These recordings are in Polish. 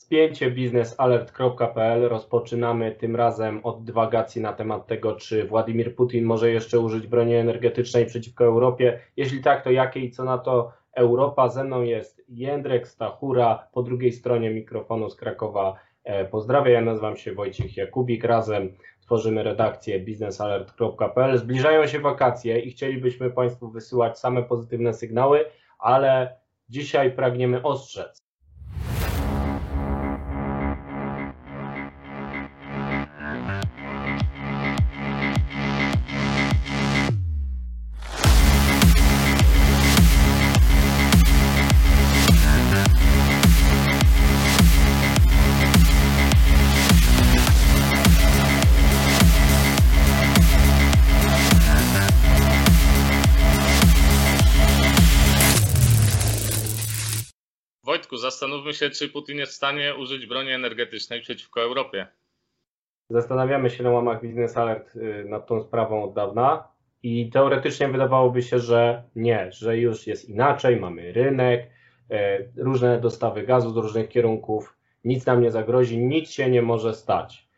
Spięcie biznesalert.pl rozpoczynamy tym razem od dywagacji na temat tego, czy Władimir Putin może jeszcze użyć broni energetycznej przeciwko Europie. Jeśli tak, to jakiej i co na to Europa? Ze mną jest Jędrek Stachura, po drugiej stronie mikrofonu z Krakowa. E, pozdrawiam, ja nazywam się Wojciech Jakubik. Razem tworzymy redakcję biznesalert.pl. Zbliżają się wakacje i chcielibyśmy Państwu wysyłać same pozytywne sygnały, ale dzisiaj pragniemy ostrzec zastanówmy się, czy Putin jest w stanie użyć broni energetycznej przeciwko Europie. Zastanawiamy się na łamach Business Alert y, nad tą sprawą od dawna i teoretycznie wydawałoby się, że nie, że już jest inaczej, mamy rynek, y, różne dostawy gazu z różnych kierunków, nic nam nie zagrozi, nic się nie może stać.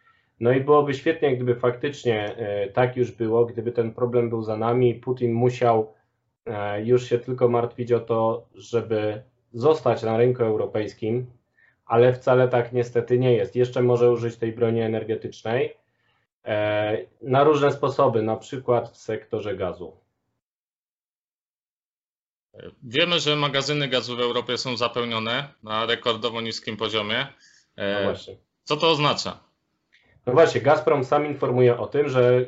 No i byłoby świetnie, gdyby faktycznie y, tak już było, gdyby ten problem był za nami, Putin musiał już się tylko martwić o to, żeby zostać na rynku europejskim, ale wcale tak niestety nie jest. Jeszcze może użyć tej broni energetycznej e, na różne sposoby, na przykład w sektorze gazu. Wiemy, że magazyny gazu w Europie są zapełnione na rekordowo niskim poziomie. E, no właśnie. Co to oznacza? No właśnie, Gazprom sam informuje o tym, że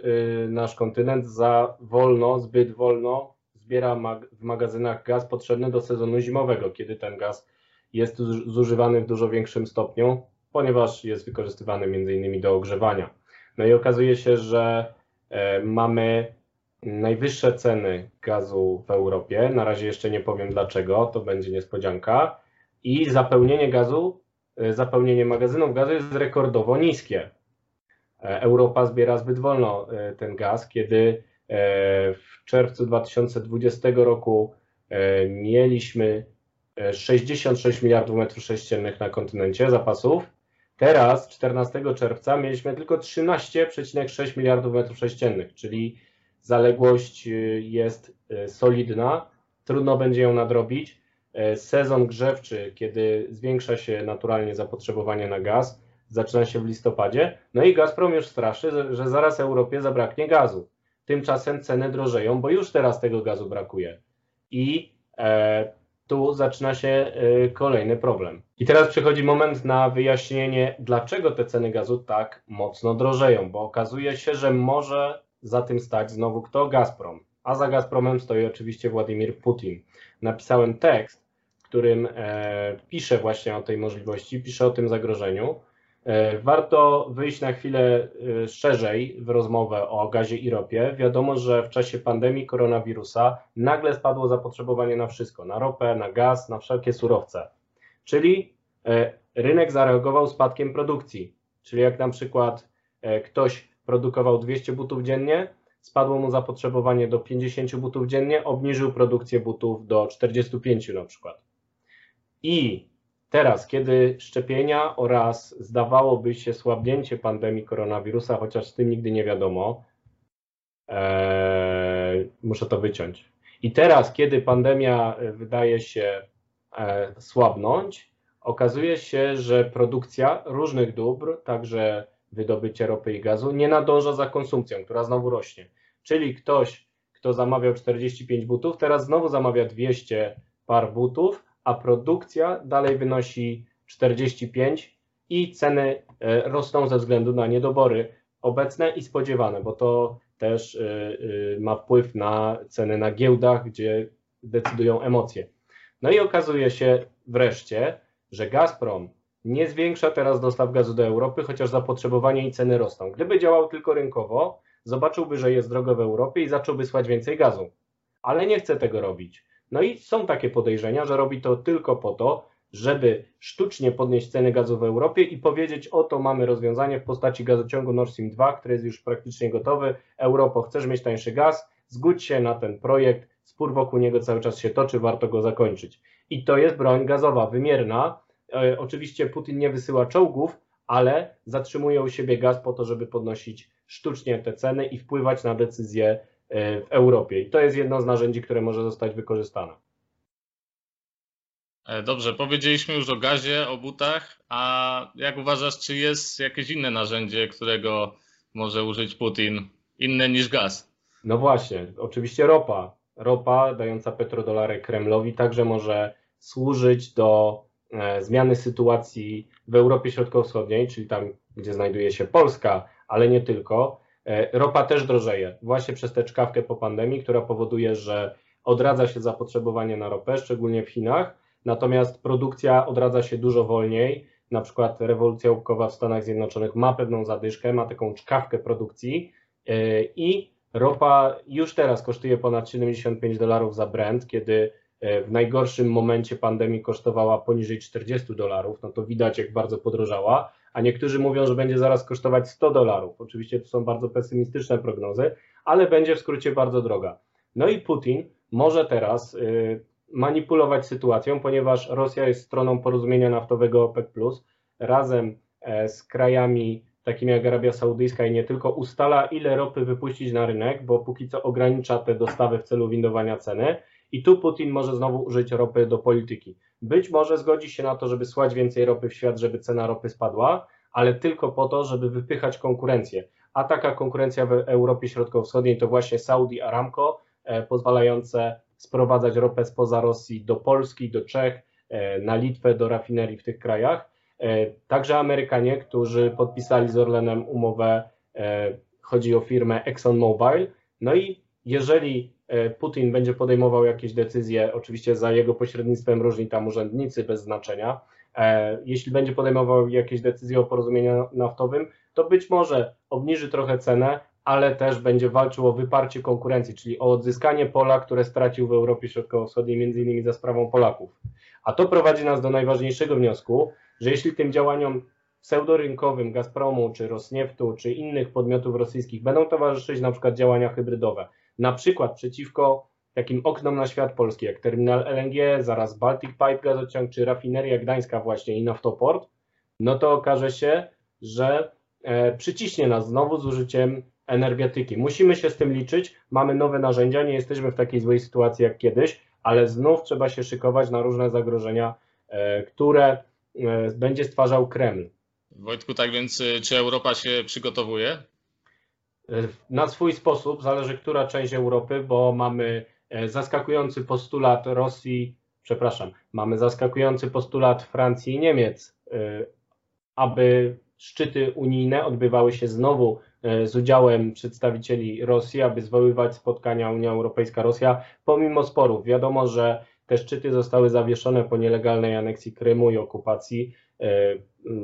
y, nasz kontynent za wolno, zbyt wolno zbiera w magazynach gaz potrzebny do sezonu zimowego, kiedy ten gaz jest zużywany w dużo większym stopniu, ponieważ jest wykorzystywany m.in. do ogrzewania. No i okazuje się, że e, mamy najwyższe ceny gazu w Europie. Na razie jeszcze nie powiem dlaczego, to będzie niespodzianka. I zapełnienie gazu, e, zapełnienie magazynów gazu jest rekordowo niskie. E, Europa zbiera zbyt wolno ten gaz, kiedy w czerwcu 2020 roku e, mieliśmy 66 e, miliardów metrów sześciennych na kontynencie zapasów. Teraz, 14 czerwca, mieliśmy tylko 13,6 miliardów metrów sześciennych, czyli zaległość e, jest solidna, trudno będzie ją nadrobić. Sezon grzewczy, kiedy zwiększa się naturalnie zapotrzebowanie na gaz, zaczyna się w listopadzie. No i Gazprom już straszy, że zaraz Europie zabraknie gazu. Tymczasem ceny drożeją, bo już teraz tego gazu brakuje. I e, tu zaczyna się e, kolejny problem. I teraz przychodzi moment na wyjaśnienie, dlaczego te ceny gazu tak mocno drożeją, bo okazuje się, że może za tym stać znowu kto? Gazprom. A za Gazpromem stoi oczywiście Władimir Putin. Napisałem tekst, w którym e, piszę właśnie o tej możliwości, piszę o tym zagrożeniu. E, warto wyjść na chwilę e, szerzej w rozmowę o gazie i ropie. Wiadomo, że w czasie pandemii koronawirusa nagle spadło zapotrzebowanie na wszystko, na ropę, na gaz, na wszelkie surowce. Czyli e, rynek zareagował spadkiem produkcji. Czyli jak na przykład ktoś produkował 200 butów dziennie, spadło mu zapotrzebowanie do 50 butów dziennie, obniżył produkcję butów do 45 na przykład. I Teraz, kiedy szczepienia oraz zdawałoby się słabnięcie pandemii koronawirusa, chociaż z tym nigdy nie wiadomo, e, muszę to wyciąć. I teraz, kiedy pandemia e, wydaje się e, słabnąć, okazuje się, że produkcja różnych dóbr, także wydobycie ropy i gazu, nie nadąża za konsumpcją, która znowu rośnie. Czyli ktoś, kto zamawiał 45 butów, teraz znowu zamawia 200 par butów, a produkcja dalej wynosi 45 i ceny e, rosną ze względu na niedobory obecne i spodziewane, bo to też e, e, ma wpływ na ceny na giełdach, gdzie decydują emocje. No i okazuje się wreszcie, że Gazprom nie zwiększa teraz dostaw gazu do Europy, chociaż zapotrzebowanie i ceny rosną. Gdyby działał tylko rynkowo, zobaczyłby, że jest drogo w Europie i zacząłby słać więcej gazu. Ale nie chce tego robić. No i są takie podejrzenia, że robi to tylko po to, żeby sztucznie podnieść ceny gazu w Europie i powiedzieć, oto mamy rozwiązanie w postaci gazociągu Nord Stream 2, który jest już praktycznie gotowy. Europo, chcesz mieć tańszy gaz? Zgódź się na ten projekt, spór wokół niego cały czas się toczy, warto go zakończyć. I to jest broń gazowa, wymierna, E, oczywiście Putin nie wysyła czołgów, ale zatrzymuje u siebie gaz po to, żeby podnosić sztucznie te ceny i wpływać na decyzje w Europie. I to jest jedno z narzędzi, które może zostać wykorzystane. E, dobrze, powiedzieliśmy już o gazie, o butach, a jak uważasz, czy jest jakieś inne narzędzie, którego może użyć Putin, inne niż gaz? No właśnie, oczywiście ropa. Ropa dająca petrodolary Kremlowi także może służyć do e, zmiany sytuacji w Europie Środkowo-Wschodniej, czyli tam, gdzie znajduje się Polska, ale nie tylko. E, ropa też drożeje, właśnie przez tę czkawkę po pandemii, która powoduje, że odradza się zapotrzebowanie na ropę, szczególnie w Chinach, natomiast produkcja odradza się dużo wolniej. Na przykład rewolucja łupkowa w Stanach Zjednoczonych ma pewną zadyszkę, ma taką czkawkę produkcji e, i ropa już teraz kosztuje ponad 75 dolarów za Brent, kiedy e, w najgorszym momencie pandemii kosztowała poniżej 40 dolarów, no to widać jak bardzo podrożała, a niektórzy mówią, że będzie zaraz kosztować 100 dolarów. Oczywiście to są bardzo pesymistyczne prognozy, ale będzie w skrócie bardzo droga. No i Putin może teraz y, manipulować sytuacją, ponieważ Rosja jest stroną porozumienia naftowego OPEC+, razem e, z krajami takimi jak Arabia Saudyjska i nie tylko ustala, ile ropy wypuścić na rynek, bo póki co ogranicza te dostawy w celu windowania ceny. I tu Putin może znowu użyć ropy do polityki. Być może zgodzi się na to, żeby słać więcej ropy w świat, żeby cena ropy spadła, ale tylko po to, żeby wypychać konkurencję. A taka konkurencja w Europie Środkowo-Wschodniej to właśnie Saudi Aramco, e, pozwalające sprowadzać ropę spoza Rosji do Polski, do Czech, e, na Litwę, do rafinerii w tych krajach. E, także Amerykanie, którzy podpisali z Orlenem umowę, chodzi o firmę ExxonMobil. No i jeżeli Putin będzie podejmował jakieś decyzje, oczywiście za jego pośrednictwem różni tam urzędnicy bez znaczenia, jeśli będzie podejmował jakieś decyzje o porozumieniu naftowym, to być może obniży trochę cenę, ale też będzie walczył o wyparcie konkurencji, czyli o odzyskanie pola, które stracił w Europie Środkowo-Wschodniej, między innymi za sprawą Polaków. A to prowadzi nas do najważniejszego wniosku, że jeśli tym działaniom pseudorynkowym Gazpromu, czy Rosnieftu, czy innych podmiotów rosyjskich będą towarzyszyć na przykład działania hybrydowe, na przykład przeciwko takim oknom na świat polski, jak terminal LNG, zaraz Baltic Pipe gazociąg, czy rafineria gdańska właśnie i naftoport, no to okaże się, że e, przyciśnie nas znowu z użyciem energetyki. Musimy się z tym liczyć, mamy nowe narzędzia, nie jesteśmy w takiej złej sytuacji jak kiedyś, ale znów trzeba się szykować na różne zagrożenia, e, które e, będzie stwarzał Kreml. Wojtku, tak więc czy Europa się przygotowuje? Na swój sposób, zależy która część Europy, bo mamy zaskakujący postulat Rosji, przepraszam, mamy zaskakujący postulat Francji i Niemiec, aby szczyty unijne odbywały się znowu E, z udziałem przedstawicieli Rosji, aby zwoływać spotkania Unia Europejska-Rosja, pomimo sporów. Wiadomo, że te szczyty zostały zawieszone po nielegalnej aneksji Krymu i okupacji e,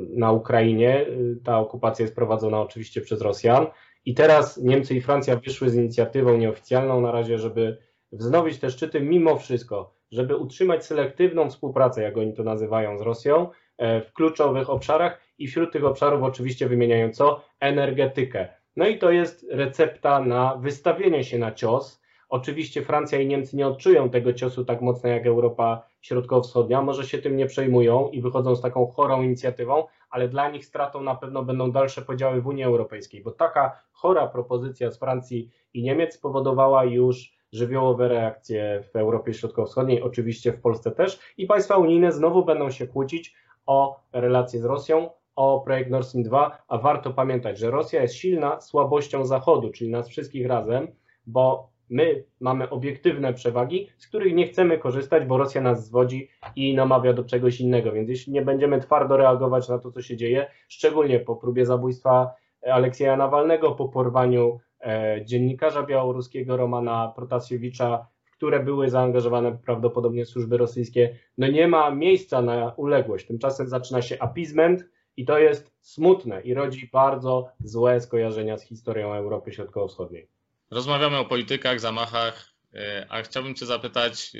na Ukrainie. Ta okupacja jest prowadzona oczywiście przez Rosjan. I teraz Niemcy i Francja wyszły z inicjatywą nieoficjalną na razie, żeby wznowić te szczyty mimo wszystko, żeby utrzymać selektywną współpracę, jak oni to nazywają, z Rosją e, w kluczowych obszarach i wśród tych obszarów oczywiście wymieniają co? Energetykę. No i to jest recepta na wystawienie się na cios. Oczywiście Francja i Niemcy nie odczują tego ciosu tak mocno jak Europa Środkowo-Wschodnia, może się tym nie przejmują i wychodzą z taką chorą inicjatywą, ale dla nich stratą na pewno będą dalsze podziały w Unii Europejskiej, bo taka chora propozycja z Francji i Niemiec spowodowała już żywiołowe reakcje w Europie Środkowo-Wschodniej, oczywiście w Polsce też. I państwa unijne znowu będą się kłócić o relacje z Rosją, o projekt Nord Stream 2, a warto pamiętać, że Rosja jest silna słabością Zachodu, czyli nas wszystkich razem, bo my mamy obiektywne przewagi, z których nie chcemy korzystać, bo Rosja nas zwodzi i namawia do czegoś innego. Więc jeśli nie będziemy twardo reagować na to, co się dzieje, szczególnie po próbie zabójstwa Aleksieja Nawalnego, po porwaniu e, dziennikarza białoruskiego Romana Protasiewicza, w które były zaangażowane prawdopodobnie służby rosyjskie, no nie ma miejsca na uległość. Tymczasem zaczyna się appeasement, i to jest smutne i rodzi bardzo złe skojarzenia z historią Europy Środkowo-Wschodniej. Rozmawiamy o politykach, zamachach, e, a chciałbym Cię zapytać, e,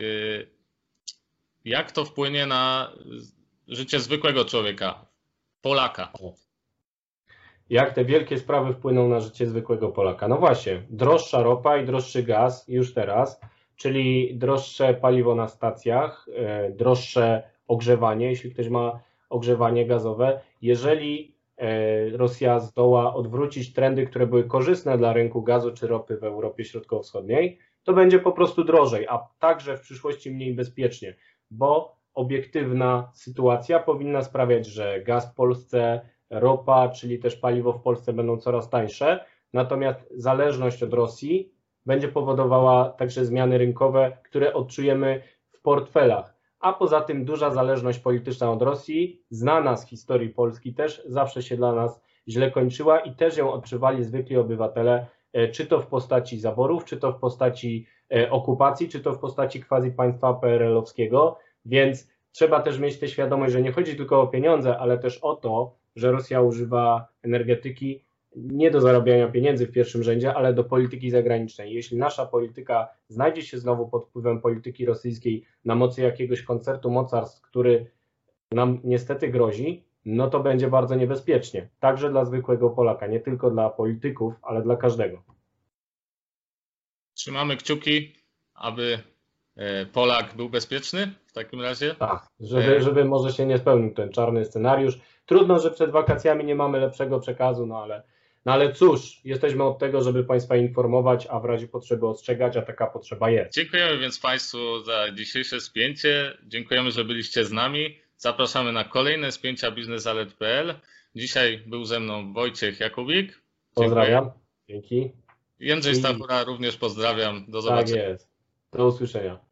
jak to wpłynie na życie zwykłego człowieka, Polaka? Jak te wielkie sprawy wpłyną na życie zwykłego Polaka? No właśnie, droższa ropa i droższy gaz już teraz, czyli droższe paliwo na stacjach, e, droższe ogrzewanie. Jeśli ktoś ma ogrzewanie gazowe. Jeżeli Rosja zdoła odwrócić trendy, które były korzystne dla rynku gazu czy ropy w Europie Środkowo-Wschodniej, to będzie po prostu drożej, a także w przyszłości mniej bezpiecznie, bo obiektywna sytuacja powinna sprawiać, że gaz w Polsce, ropa, czyli też paliwo w Polsce będą coraz tańsze, natomiast zależność od Rosji będzie powodowała także zmiany rynkowe, które odczujemy w portfelach. A poza tym duża zależność polityczna od Rosji, znana z historii Polski też zawsze się dla nas źle kończyła i też ją odczuwali zwykli obywatele, e, czy to w postaci zaborów, czy to w postaci e, okupacji, czy to w postaci quasi państwa PRL-owskiego, więc trzeba też mieć tę świadomość, że nie chodzi tylko o pieniądze, ale też o to, że Rosja używa energetyki nie do zarabiania pieniędzy w pierwszym rzędzie, ale do polityki zagranicznej. Jeśli nasza polityka znajdzie się znowu pod wpływem polityki rosyjskiej na mocy jakiegoś koncertu mocarstw, który nam niestety grozi, no to będzie bardzo niebezpiecznie. Także dla zwykłego Polaka, nie tylko dla polityków, ale dla każdego. Trzymamy kciuki, aby e, Polak był bezpieczny w takim razie. Tak, żeby, żeby może się nie spełnił ten czarny scenariusz. Trudno, że przed wakacjami nie mamy lepszego przekazu, no ale, no ale cóż, jesteśmy od tego, żeby Państwa informować, a w razie potrzeby ostrzegać, a taka potrzeba jest. Dziękujemy więc Państwu za dzisiejsze spięcie. Dziękujemy, że byliście z nami. Zapraszamy na kolejne spięcia biznesalet.pl. Dzisiaj był ze mną Wojciech Jakubik. Dziękuję. Pozdrawiam. Dzięki. Jędrzej Stachura również pozdrawiam. Do Tak zobaczenia. jest. Do usłyszenia.